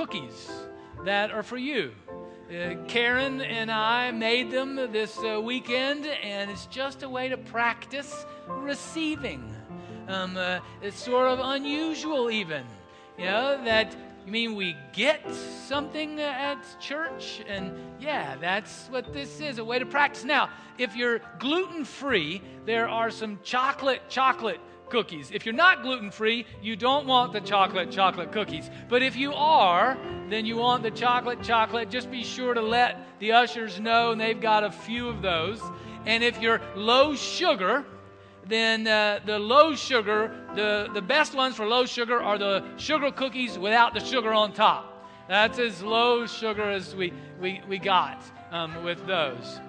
cookies that are for you. Uh, Karen and I made them this uh, weekend, and it's just a way to practice receiving. Um, uh, it's sort of unusual, even, you know, that you mean we get something at church? And yeah, that's what this is a way to practice. Now, if you're gluten free, there are some chocolate, chocolate cookies. If you're not gluten free, you don't want the chocolate chocolate cookies. But if you are, then you want the chocolate chocolate. Just be sure to let the ushers know, and they've got a few of those. And if you're low sugar, then uh, the low sugar, the, the best ones for low sugar are the sugar cookies without the sugar on top. That's as low sugar as we, we, we got um, with those.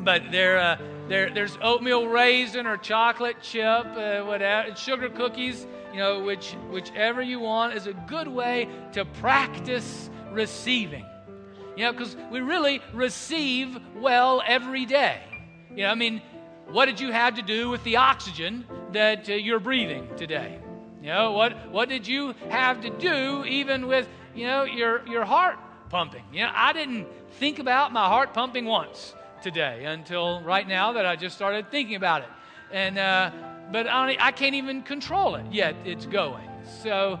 But there, uh, there, there's oatmeal raisin or chocolate chip, uh, whatever, sugar cookies, you know, which, whichever you want is a good way to practice receiving. You know, because we really receive well every day. You know, I mean, what did you have to do with the oxygen that uh, you're breathing today? You know, what, what did you have to do even with, you know, your, your heart pumping? You know, I didn't think about my heart pumping once today until right now that I just started thinking about it. And, uh, but I, I can't even control it yet. It's going. So,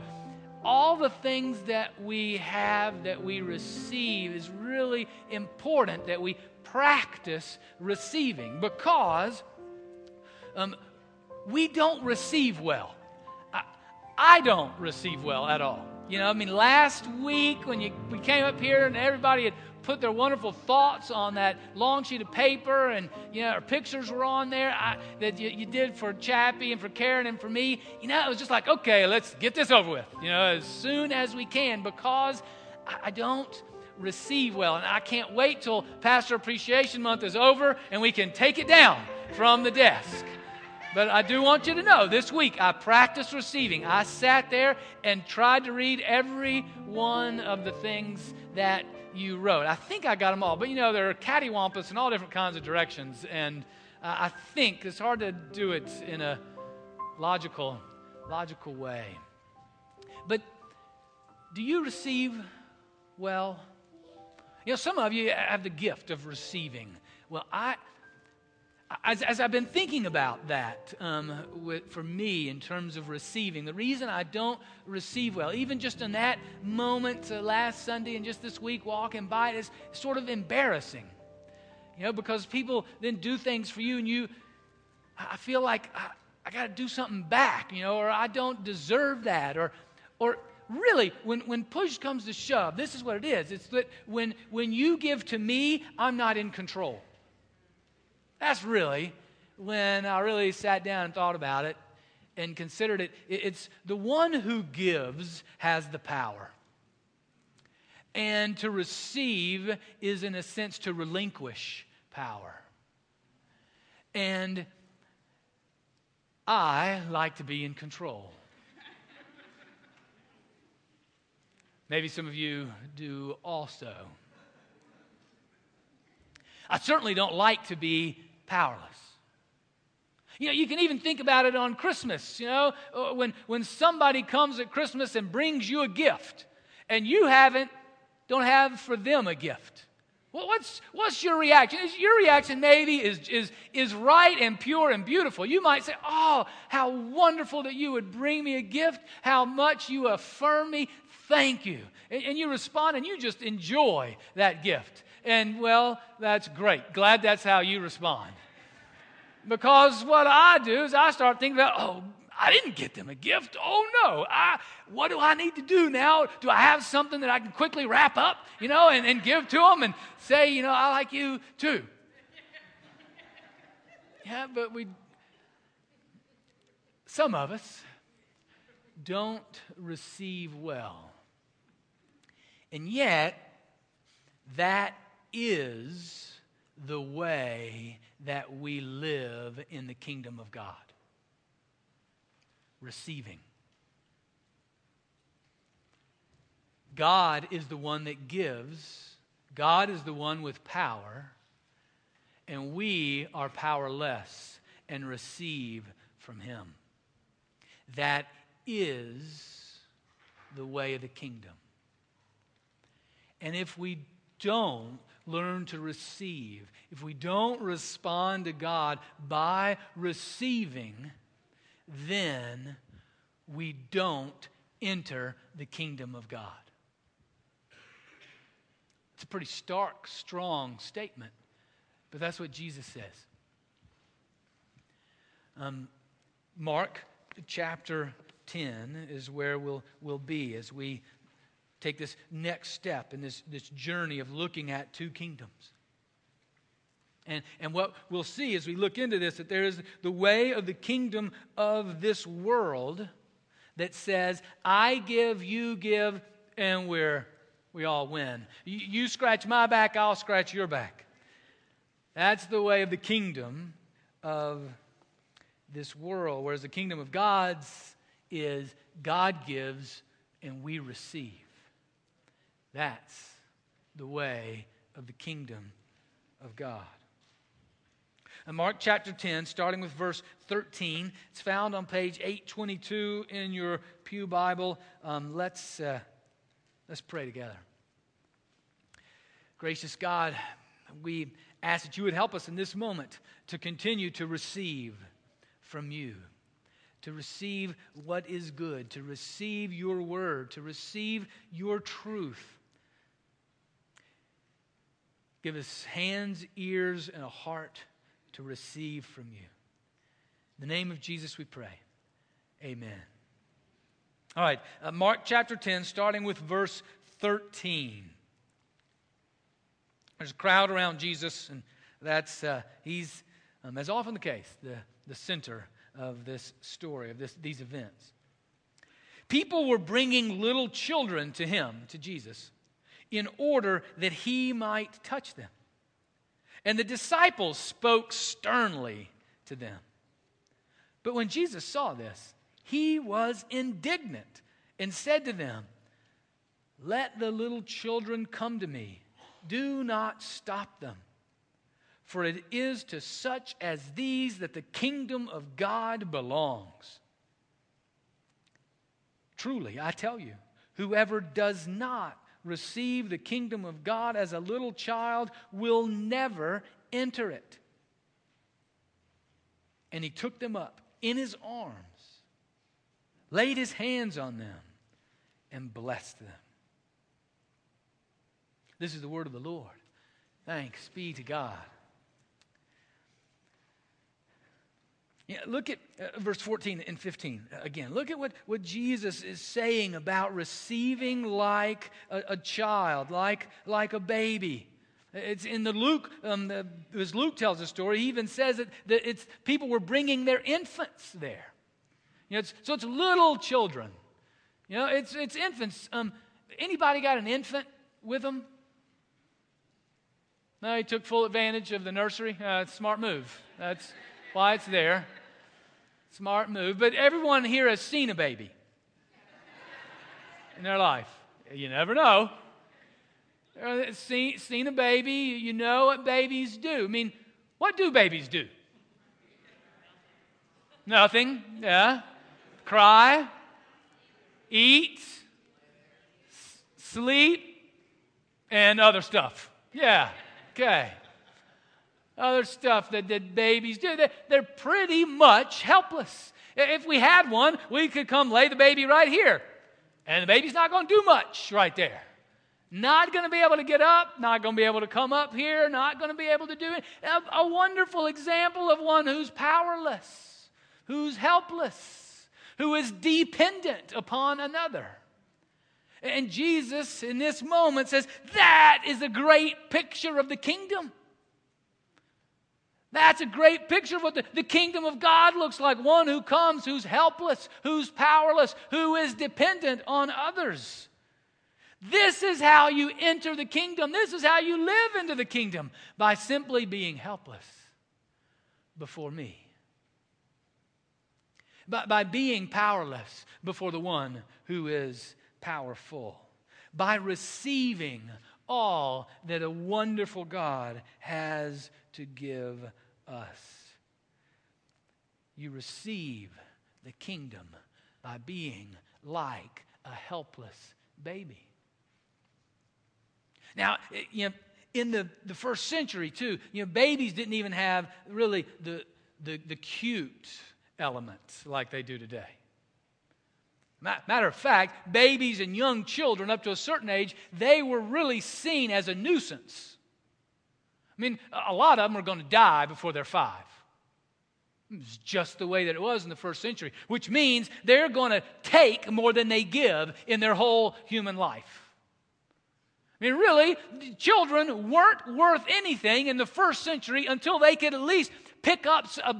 all the things that we have, that we receive, is really important that we practice receiving because um, we don't receive well. I, I don't receive well at all. You know, I mean, last week when you, we came up here and everybody had put their wonderful thoughts on that long sheet of paper, and you know, our pictures were on there I, that you, you, did for Chappie and for Karen and for me. You know, it was just like, okay, let's get this over with. You know, as soon as we can, because I, I don't receive well, and I can't wait till Pastor Appreciation Month is over and we can take it down from the desk. But I do want you to know this week I practiced receiving. I sat there and tried to read every one of the things that you wrote. I think I got them all, but you know, there are cattywampus in all different kinds of directions, and uh, I think it's hard to do it in a logical, logical way. But do you receive well? You know, some of you have the gift of receiving. Well, I, as, as, I've been thinking about that um, with, for me in terms of receiving, the reason I don't receive well, even just in that moment uh, last Sunday and just this week walking by, it's sort of embarrassing. You know, because people then do things for you and you, I feel like I, I got to do something back, you know, or I don't deserve that, or, or really, when, when push comes to shove, this is what it is. It's that when, when you give to me, I'm not in control. That's really when I really sat down and thought about it and considered it. It's the one who gives has the power. And to receive is, in a sense, to relinquish power. And I like to be in control. Maybe some of you do also. I certainly don't like to be powerless. You know, you can even think about it on Christmas. You know, uh, when, when somebody comes at Christmas and brings you a gift, and you haven't, don't have for them a gift. Well, what's, what's your reaction? Is Your reaction maybe is, is, is right and pure and beautiful. You might say, Oh, how wonderful that you would bring me a gift, how much you affirm me. Thank you. And, and you respond and you just enjoy that gift. And well, that's great. Glad that's how you respond. Because what I do is I start thinking about, oh, I didn't get them a gift. Oh no. I, what do I need to do now? Do I have something that I can quickly wrap up, you know, and, and give to them and say, you know, I like you too? Yeah, but we, some of us don't receive well. And yet, that is the way that we live in the kingdom of God receiving. God is the one that gives, God is the one with power, and we are powerless and receive from Him. That is the way of the kingdom. And if we don't learn to receive, if we don't respond to God by receiving, then we don't enter the kingdom of God. It's a pretty stark, strong statement, but that's what Jesus says. Um, Mark chapter 10 is where we'll, we'll be as we take this next step in this, this journey of looking at two kingdoms. And, and what we'll see as we look into this, that there is the way of the kingdom of this world that says, I give, you give, and we're, we all win. You, you scratch my back, I'll scratch your back. That's the way of the kingdom of this world, whereas the kingdom of God's is God gives and we receive. That's the way of the kingdom of God. In Mark chapter 10, starting with verse 13, it's found on page 822 in your Pew Bible. Um, let's, uh, let's pray together. Gracious God, we ask that you would help us in this moment to continue to receive from you, to receive what is good, to receive your word, to receive your truth. Give us hands, ears, and a heart to receive from you. In the name of Jesus we pray. Amen. All right, uh, Mark chapter 10, starting with verse 13. There's a crowd around Jesus, and that's, uh, he's, um, as often the case, the, the center of this story, of this, these events. People were bringing little children to him, to Jesus, in order that he might touch them. And the disciples spoke sternly to them. But when Jesus saw this, he was indignant and said to them, Let the little children come to me. Do not stop them. For it is to such as these that the kingdom of God belongs. Truly, I tell you, whoever does not receive the kingdom of God as a little child will never enter it. And he took them up in his arms, laid his hands on them, and blessed them. This is the word of the Lord. Thanks be to God. Yeah, look at uh, verse 14 and 15 uh, again. Look at what, what Jesus is saying about receiving like a, a child, like, like a baby. It's in the Luke, um, the, as Luke tells the story, he even says that, that it's, people were bringing their infants there. You know, it's, so it's little children. You know, it's, it's infants. Um, anybody got an infant with them? No, he took full advantage of the nursery. Uh, smart move. That's why it's there. Smart move. But everyone here has seen a baby in their life. You never know. Uh, seen, seen a baby, you know what babies do. I mean, what do babies do? Nothing, yeah. Cry, eat, sleep, and other stuff. Yeah, okay other stuff that, that babies do. They're, pretty much helpless. If we had one, we could come lay the baby right here. And the baby's not going to do much right there. Not going to be able to get up, not going to be able to come up here, not going to be able to do it. A, a wonderful example of one who's powerless, who's helpless, who is dependent upon another. And Jesus, in this moment, says, That is a great picture of the kingdom. That's a great picture of what the, the kingdom of God looks like one who comes, who's helpless, who's powerless, who is dependent on others. This is how you enter the kingdom. This is how you live into the kingdom by simply being helpless before me. By, by being powerless before the one who is powerful. By receiving all that a wonderful God has to give us. You receive the kingdom by being like a helpless baby. Now, eh, you know, in the, the first century, too, you know, babies didn't even have really the, the, the cute elements like they do today. Matter of fact, babies and young children up to a certain age, they were really seen as a nuisance. I mean, a lot of them are going to die before they're five. It's just the way that it was in the first century, which means they're going to take more than they give in their whole human life. I mean, really, children weren't worth anything in the first century until they could at least pick up a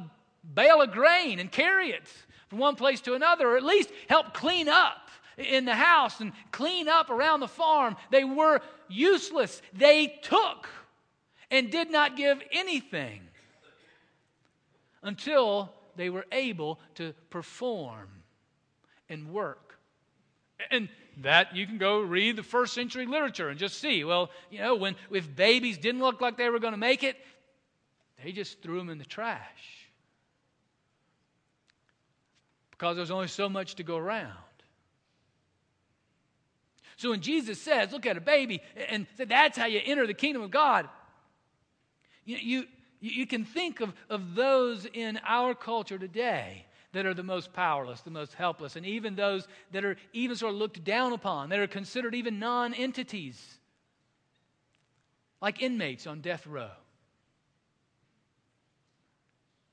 bale of grain and carry it from one place to another, or at least help clean up in the house and clean up around the farm. They were useless. They took and did not give anything until they were able to perform and work. And that you can go read the first century literature and just see. Well, you know, when if babies didn't look like they were going to make it, they just threw them in the trash because there's only so much to go around. So when Jesus says, look at a baby, and that's how you enter the kingdom of God, you, you, you can think of, of those in our culture today that are the most powerless, the most helpless, and even those that are even sort of looked down upon, that are considered even non entities, like inmates on death row.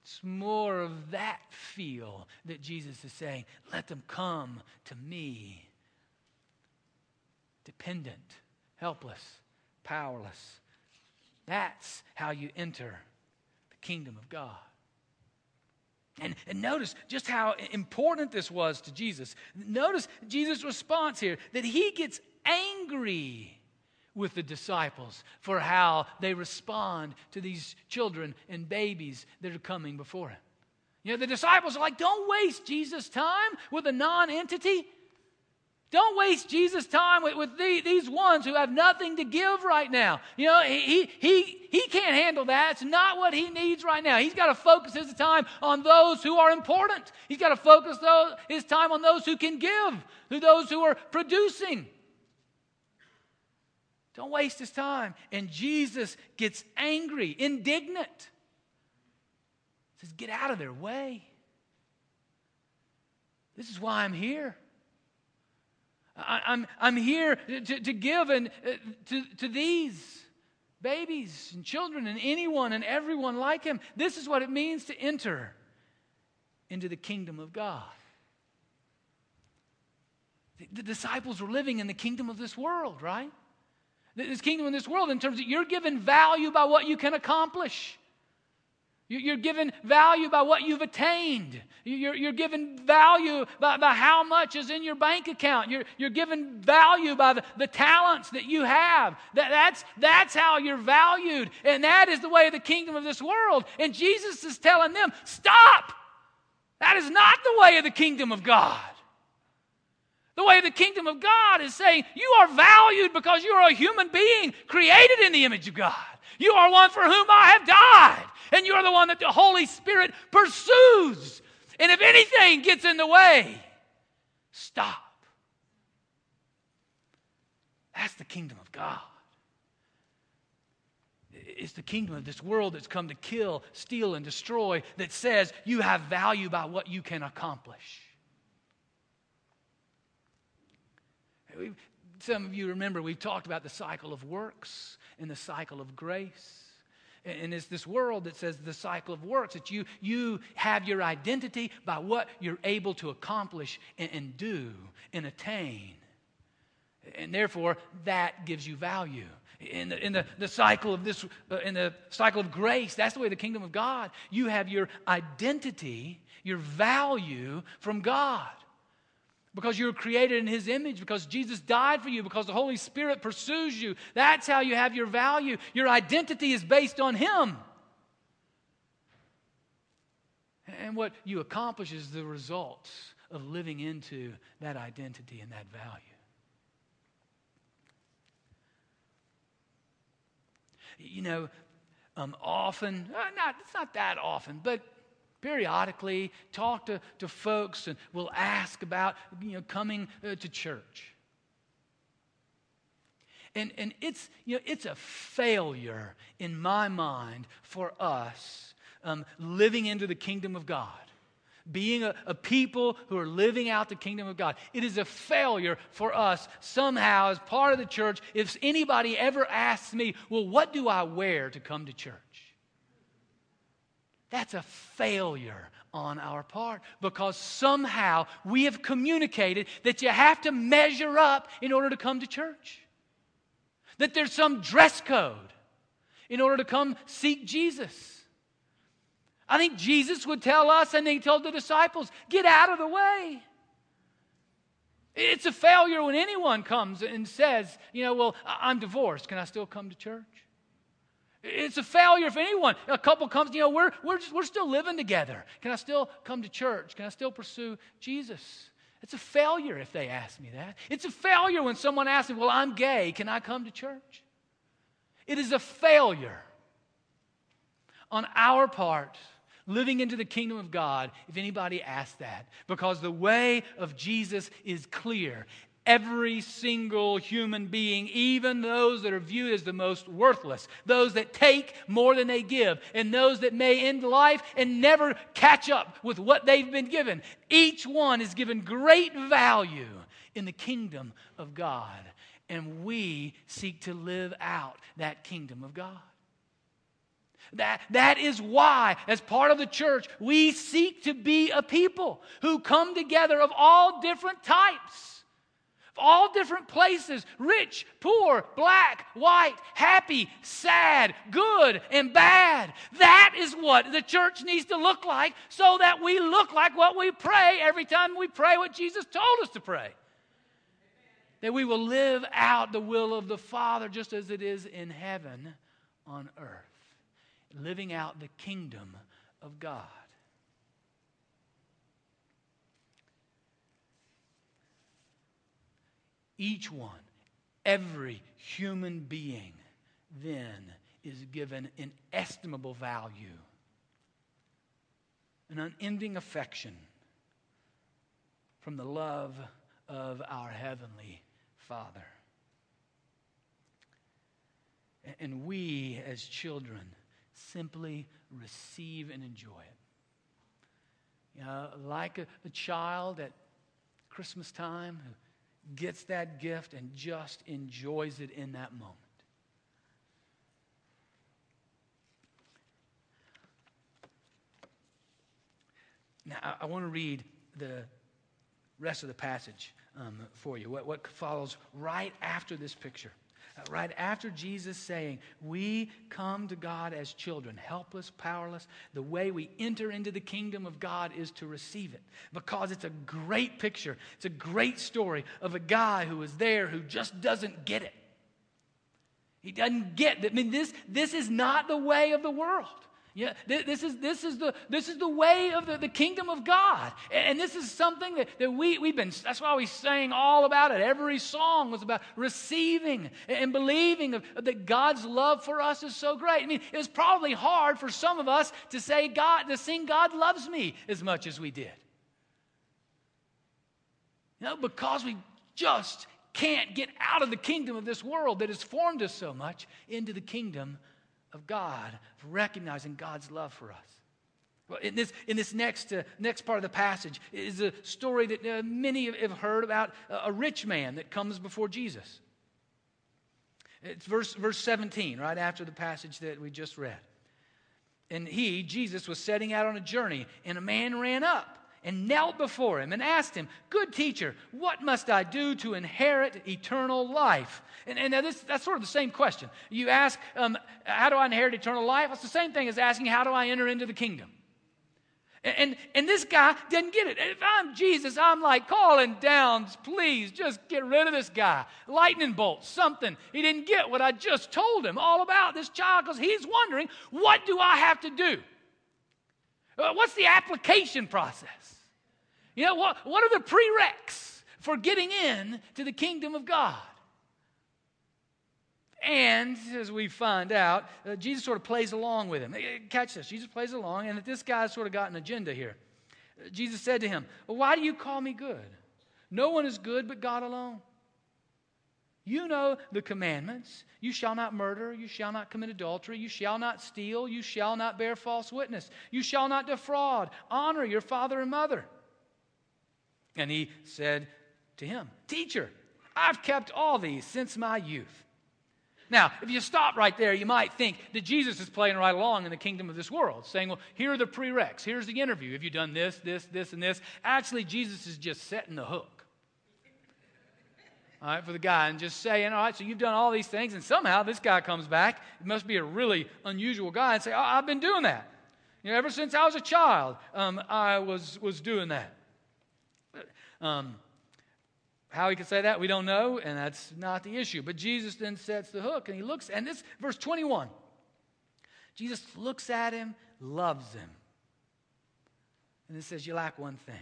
It's more of that feel that Jesus is saying, let them come to me. Dependent, helpless, powerless. That's how you enter the kingdom of God. And, and notice just how important this was to Jesus. Notice Jesus' response here that he gets angry with the disciples for how they respond to these children and babies that are coming before him. You know, the disciples are like, don't waste Jesus' time with a non entity. Don't waste Jesus' time with, with the, these ones who have nothing to give right now. You know, he, he, he can't handle that. It's not what he needs right now. He's got to focus his time on those who are important. He's got to focus those, his time on those who can give, those who are producing. Don't waste his time. And Jesus gets angry, indignant. Says, Get out of their way. This is why I'm here. I, am I'm, I'm here to, to give and, uh, to, to these babies and children and anyone and everyone like him. This is what it means to enter into the kingdom of God. The, the disciples were living in the kingdom of this world, right? this kingdom in this world in terms of you're given value by what you can accomplish. You're given value by what you've attained. You're, you're given value by, by how much is in your bank account. You're, you're given value by the, the talents that you have. That, that's, that's how you're valued. And that is the way of the kingdom of this world. And Jesus is telling them, stop! That is not the way of the kingdom of God. The way of the kingdom of God is saying you are valued because you are a human being created in the image of God. You are one for whom I have died, and you are the one that the Holy Spirit pursues. And if anything gets in the way, stop. That's the kingdom of God. It's the kingdom of this world that's come to kill, steal, and destroy that says you have value by what you can accomplish. Some of you remember we talked about the cycle of works and the cycle of grace. And it's this world that says the cycle of works, that you, you have your identity by what you're able to accomplish and, and do and attain. And therefore, that gives you value. In the, in the, the cycle of this, uh, in the cycle of grace, that's the way the kingdom of God, you have your identity, your value from God because you were created in His image, because Jesus died for you, because the Holy Spirit pursues you. That's how you have your value. Your identity is based on Him. And what you accomplish is the results of living into that identity and that value. You know, um, often, uh, not, it's not that often, but periodically talk to, to folks and we'll ask about you know, coming uh, to church. And, and it's, you know, it's a failure in my mind for us um, living into the kingdom of God being a, a, people who are living out the kingdom of God. It is a failure for us somehow, as part of the church, if anybody ever asks me, Well, what do I wear to come to church? That's a failure on our part because somehow we have communicated that you have to measure up in order to come to church, that there's some dress code in order to come seek Jesus. I think Jesus would tell us, and he told the disciples, get out of the way. It's a failure when anyone comes and says, you know, well, I'm divorced. Can I still come to church? It's a failure if anyone, a couple comes, you know, we're, we're, just, we're still living together. Can I still come to church? Can I still pursue Jesus? It's a failure if they ask me that. It's a failure when someone asks me, well, I'm gay. Can I come to church? It is a failure on our part living into the kingdom of God if anybody asks that. Because the way of Jesus is clear. Every single human being, even those that are viewed as the most worthless, those that take more than they give, and those that may end life and never catch up with what they've been given, each one is given great value in the kingdom of God. And we seek to live out that kingdom of God. That, that is why, as part of the church, we seek to be a people who come together of all different types, all different places rich, poor, black, white, happy, sad, good, and bad. That is what the church needs to look like so that we look like what we pray every time we pray what Jesus told us to pray. That we will live out the will of the Father just as it is in heaven on earth living out the kingdom of God. Each one, every human being, then is given inestimable value, an unending affection from the love of our Heavenly Father. And we, as children, simply receive and enjoy it. You know, like a, a child at Christmas time who gets that gift and just enjoys it in that moment. Now, I, I want to read the rest of the passage um, for you, what, what follows right after this picture Uh, right after Jesus saying, We come to God as children, helpless, powerless. The way we enter into the kingdom of God is to receive it because it's a great picture. It's a great story of a guy who is there who just doesn't get it. He doesn't get that. I mean, this, this is not the way of the world. Yeah, this is, this is, the, this is the way of the, the kingdom of God. And this is something that, that we, we've been, that's why we sang all about it. Every song was about receiving and believing of, that God's love for us is so great. I mean, it was probably hard for some of us to say, God, to sing, God loves me as much as we did. You know, because we just can't get out of the kingdom of this world that has formed us so much into the kingdom of God, of recognizing God's love for us. Well, in this, in this next, uh, next part of the passage is a story that uh, many have heard about a rich man that comes before Jesus. It's verse, verse 17, right after the passage that we just read. And he, Jesus, was setting out on a journey, and a man ran up and knelt before him and asked him, Good teacher, what must I do to inherit eternal life? And, and this, that's sort of the same question. You ask, um, How do I inherit eternal life? It's the same thing as asking, How do I enter into the kingdom? And, and, and this guy didn't get it. If I'm Jesus, I'm like calling down, please just get rid of this guy. Lightning bolt, something. He didn't get what I just told him all about this child because he's wondering, What do I have to do? Uh, what's the application process? You know, what, what are the prereqs for getting in to the kingdom of God? And as we find out, uh, Jesus sort of plays along with him. Uh, catch this. Jesus plays along, and this guy's sort of got an agenda here. Uh, Jesus said to him, Why do you call me good? No one is good but God alone. You know the commandments. You shall not murder. You shall not commit adultery. You shall not steal. You shall not bear false witness. You shall not defraud. Honor your father and mother. And he said to him, Teacher, I've kept all these since my youth. Now, if you stop right there, you might think that Jesus is playing right along in the kingdom of this world, saying, Well, here are the prereqs. Here's the interview. Have you done this, this, this, and this? Actually, Jesus is just setting the hook. All right, for the guy, and just saying, All right, so you've done all these things, and somehow this guy comes back. It must be a really unusual guy, and say, oh, I've been doing that. You know, ever since I was a child, um, I was, was doing that. Um, how he could say that, we don't know, and that's not the issue. But Jesus then sets the hook, and he looks, and this, verse 21, Jesus looks at him, loves him. And it says, You lack one thing.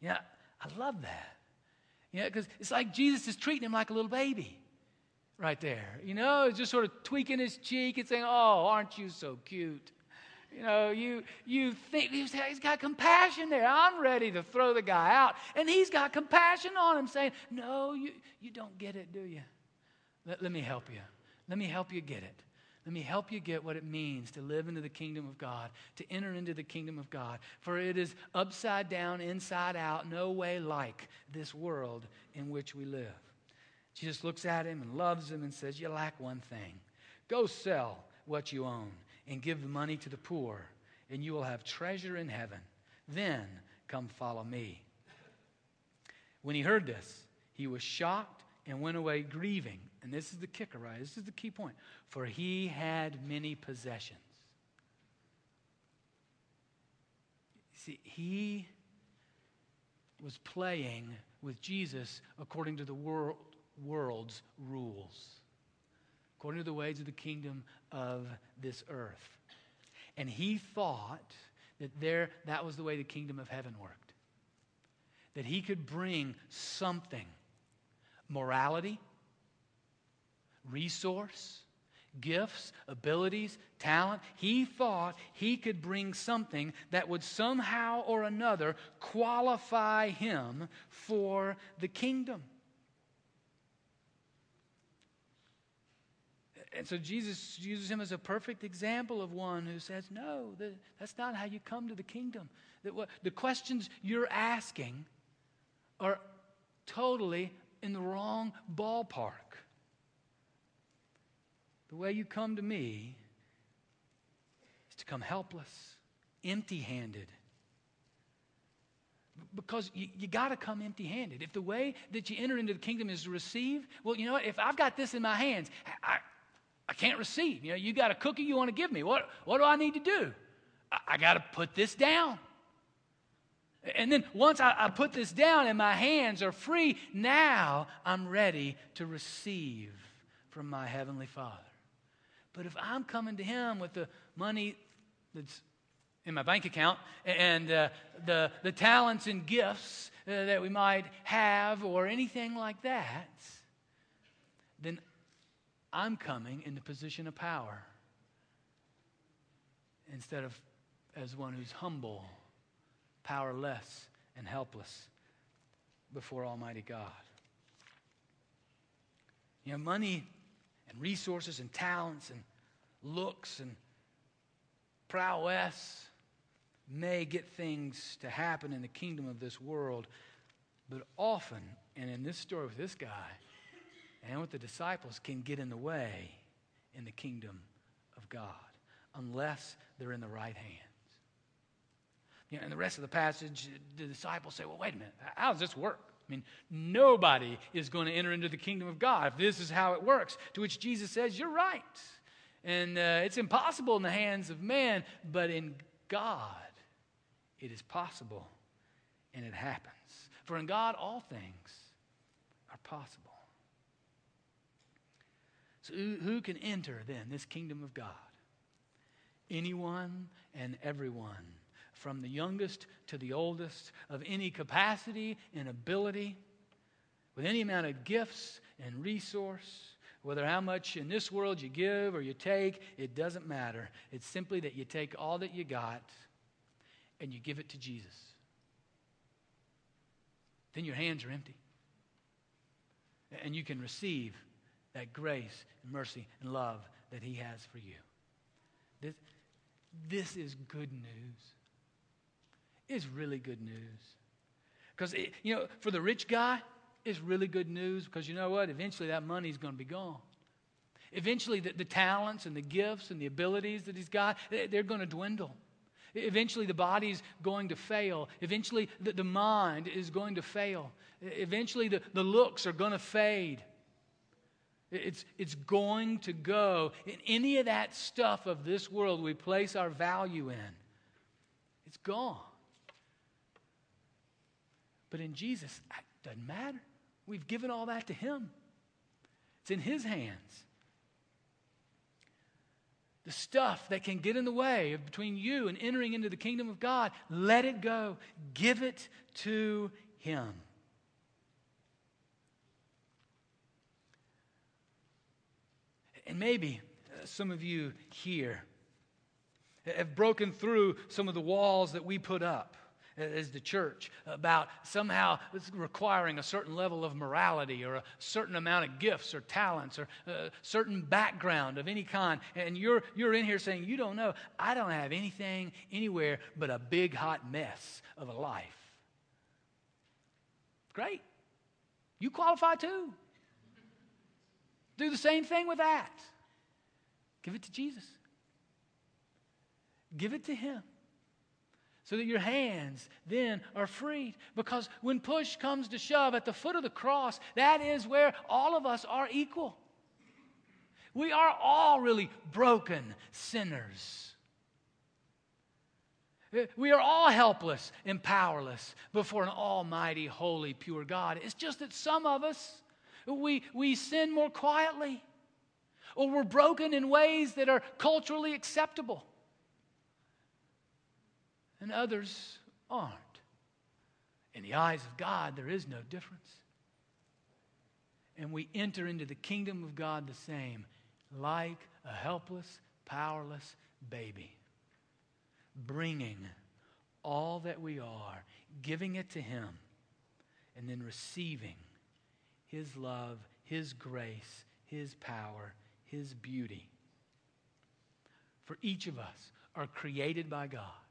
Yeah, I love that. Yeah, because it's like Jesus is treating him like a little baby right there. You know, just sort of tweaking his cheek and saying, Oh, aren't you so cute? You know, you, you think he's, got compassion there. I'm ready to throw the guy out. And he's got compassion on him, saying, No, you, you don't get it, do you? Let, let me help you. Let me help you get it. Let me help you get what it means to live into the kingdom of God, to enter into the kingdom of God. For it is upside down, inside out, no way like this world in which we live. Jesus looks at him and loves him and says, You lack one thing. Go sell what you own and give the money to the poor, and you will have treasure in heaven. Then come follow me. When he heard this, he was shocked and went away grieving. And this is the kicker, right? This is the key point. For he had many possessions. See, he was playing with Jesus according to the world, world's rules according to the ways of the kingdom of this earth. And he thought that there that was the way the kingdom of heaven worked. That he could bring something morality, resource, gifts, abilities, talent. He thought he could bring something that would somehow or another qualify him for the kingdom. And so Jesus uses him as a perfect example of one who says, No, that's not how you come to the kingdom. That what, the questions you're asking are totally in the wrong ballpark. The way you come to me is to come helpless, empty handed. Because you, you got to come empty handed. If the way that you enter into the kingdom is to receive, well, you know what? If I've got this in my hands, I, I can't receive. You know, you got a cookie you want to give me. What, what do I need to do? I, I got to put this down. And then once I, I, put this down and my hands are free, now I'm ready to receive from my Heavenly Father. But if I'm coming to Him with the money that's in my bank account and uh, the, the talents and gifts uh, that we might have or anything like that, then I'm coming in the position of power instead of as one who's humble, powerless, and helpless before Almighty God. You know, money and resources and talents and looks and prowess may get things to happen in the kingdom of this world, but often, and in this story with this guy, and with the disciples can get in the way in the kingdom of God unless they're in the right hands. You know, in the rest of the passage, the disciples say, Well, wait a minute, how does this work? I mean, nobody is going to enter into the kingdom of God if this is how it works. To which Jesus says, You're right. And uh, it's impossible in the hands of man, but in God it is possible and it happens. For in God all things are possible. So, who can enter then this kingdom of God? Anyone and everyone, from the youngest to the oldest, of any capacity and ability, with any amount of gifts and resource, whether how much in this world you give or you take, it doesn't matter. It's simply that you take all that you got and you give it to Jesus. Then your hands are empty. and you can receive that grace and mercy and love that He has for you. This, this is good news. It's really good news. Because, you know, for the rich guy, it's really good news because you know what? Eventually that money's going to be gone. Eventually, the, the talents and the gifts and the abilities that he's got, they're going to dwindle. Eventually, the body's going to fail. Eventually, the, the mind is going to fail. Eventually, the, the looks are going to fade. It's, it's going to go. In any of that stuff of this world we place our value in, it's gone. But in Jesus, it doesn't matter. We've given all that to Him, it's in His hands. The stuff that can get in the way of between you and entering into the kingdom of God, let it go. Give it to Him. And maybe uh, some of you here have broken through some of the walls that we put up as the church about somehow requiring a certain level of morality or a certain amount of gifts or talents or a certain background of any kind. And you're, you're in here saying, You don't know. I don't have anything anywhere but a big hot mess of a life. Great. You qualify too. Do the same thing with that. Give it to Jesus. Give it to Him so that your hands then are freed. Because when push comes to shove at the foot of the cross, that is where all of us are equal. We are all really broken sinners. We are all helpless and powerless before an almighty, holy, pure God. It's just that some of us, we, we sin more quietly, or we're broken in ways that are culturally acceptable and others aren't. In the eyes of God, there is no difference. And we enter into the kingdom of God the same, like a helpless, powerless baby, bringing all that we are, giving it to Him, and then receiving His love, His grace, His power, His beauty. For each of us are created by God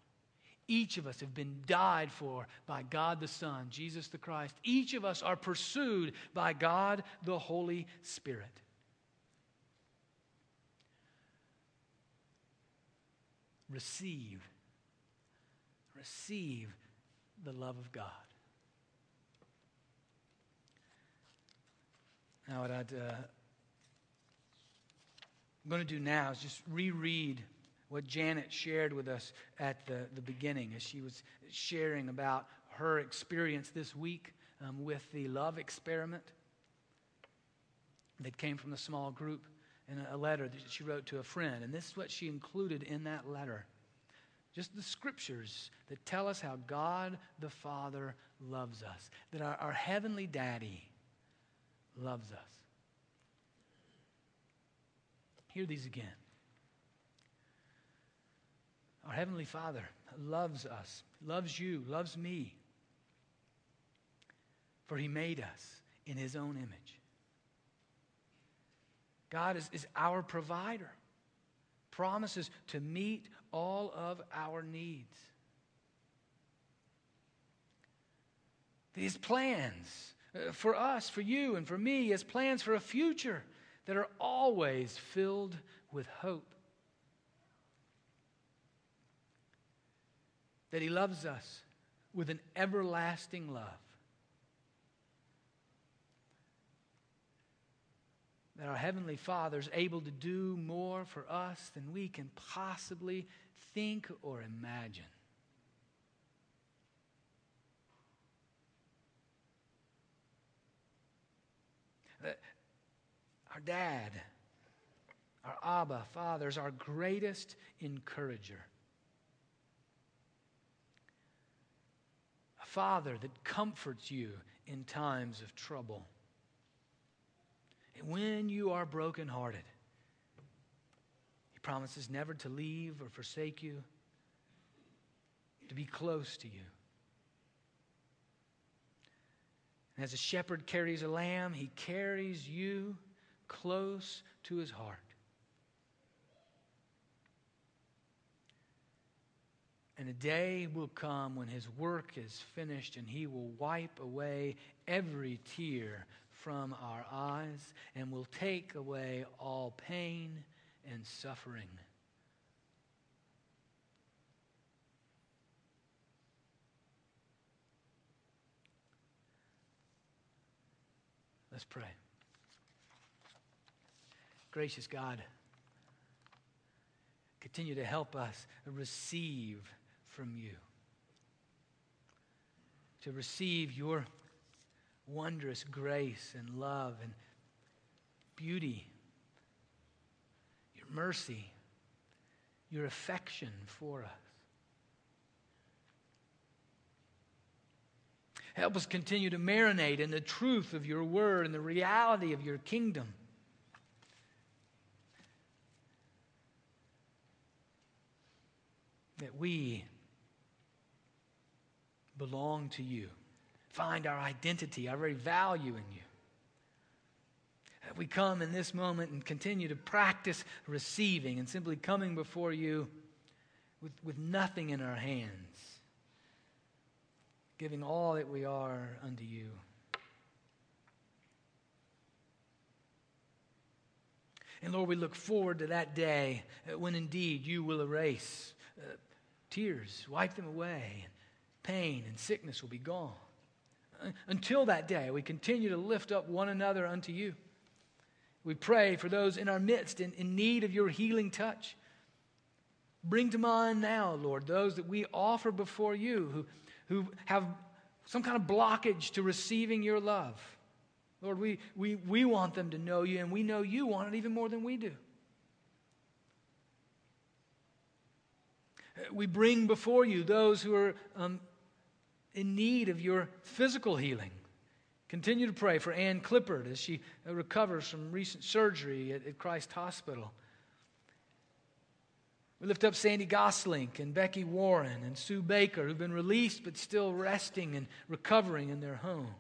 each of us have been died for by God the Son, Jesus the Christ. Each of us are pursued by God the Holy Spirit. Receive, receive the love of God. Now, what I'd, uh, I'm going to do now is just reread what Janet shared with us at the, the beginning as she was sharing about her experience this week um, with the love experiment that came from the small group in a letter that she wrote to a friend. And this is what she included in that letter just the scriptures that tell us how God the Father loves us, that our, our heavenly daddy loves us. Hear these again. Our Heavenly Father loves us, loves you, loves me. For He made us in His own image. God is, is our provider, promises to meet all of our needs. These plans Uh, for us, for you, and for me, His plans for a future that are always filled with hope. that He loves us with an everlasting love. That our Heavenly Father is able to do more for us than we can possibly think or imagine. That our dad, our Abba, Father, is our greatest encourager. A father that comforts you in times of trouble. And when you are brokenhearted, He promises never to leave or forsake you, to be close to you. And As a shepherd carries a lamb, he carries you close to his heart. And a day will come when his work is finished and he will wipe away every tear from our eyes and will take away all pain and suffering. Let's pray. Gracious God, continue to help us receive from you, to receive your wondrous grace and love and beauty, your mercy, your affection for us. Help us continue to marinate in the truth of your word and the reality of your kingdom. That we belong to you, find our identity, our very value in you. That we come in this moment and continue to practice receiving and simply coming before you with, with nothing in our hands, giving all that we are unto you. And Lord, we look forward to that day when indeed you will erase uh, tears, wipe them away, and pain and sickness will be gone. Until that day, we continue to lift up one another unto you. We pray for those in our midst in, in need of your healing touch. Bring to mind now, Lord, those that we offer before you who, who have some kind of blockage to receiving your love. Lord, we, we, we want them to know you, and we know you want it even more than we do. We bring before you those who are um, in need of your physical healing. Continue to pray for Ann Clippard as she recovers from recent surgery at, at Christ Hospital. We lift up Sandy Goslink and Becky Warren and Sue Baker, who've been released but still resting and recovering in their home.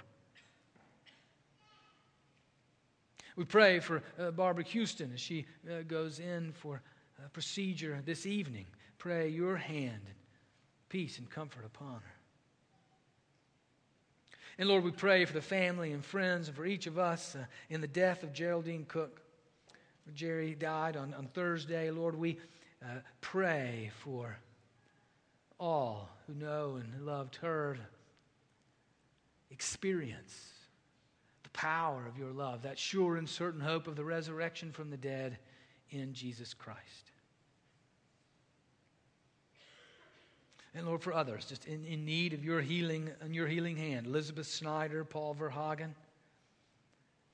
We pray for uh, Barbara Houston as she uh, goes in for a procedure this evening. Pray your hand, peace, and comfort upon her. And Lord, we pray for the family and friends and for each of us uh, in the death of Geraldine Cook. Jerry died on, on Thursday. Lord, we uh, pray for all who know and loved her experience the power of your love, that sure and certain hope of the resurrection from the dead in Jesus Christ. And Lord, for others, just in, in need of your healing and your healing hand Elizabeth Snyder, Paul Verhagen,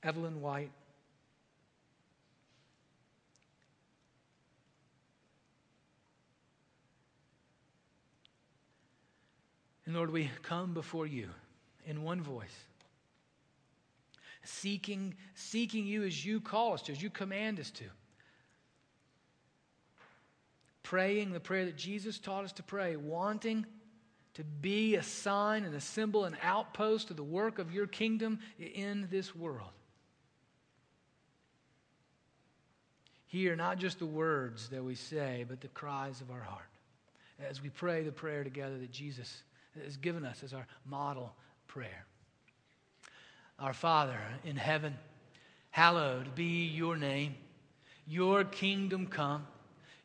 Evelyn White. And Lord, we come before you in one voice, seeking, seeking you as you call us to, as you command us to praying the prayer that Jesus taught us to pray, wanting to be a sign and a symbol, an outpost of the work of your kingdom in this world. Hear not just the words that we say, but the cries of our heart as we pray the prayer together that Jesus has given us as our model prayer. Our Father in heaven, hallowed be your name. Your kingdom come.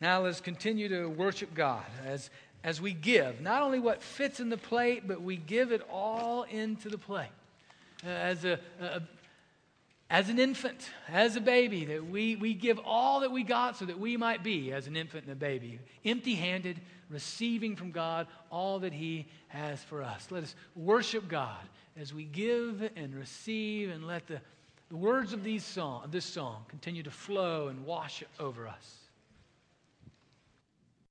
Now let's continue to worship God as, as we give, not only what fits in the plate, but we give it all into the plate. Uh, as, a, a, as an infant, as a baby, that we, we give all that we got so that we might be, as an infant and a baby, empty handed, receiving from God all that He has for us. Let us worship God as we give and receive and let the the words of these song, this song continue to flow and wash over us.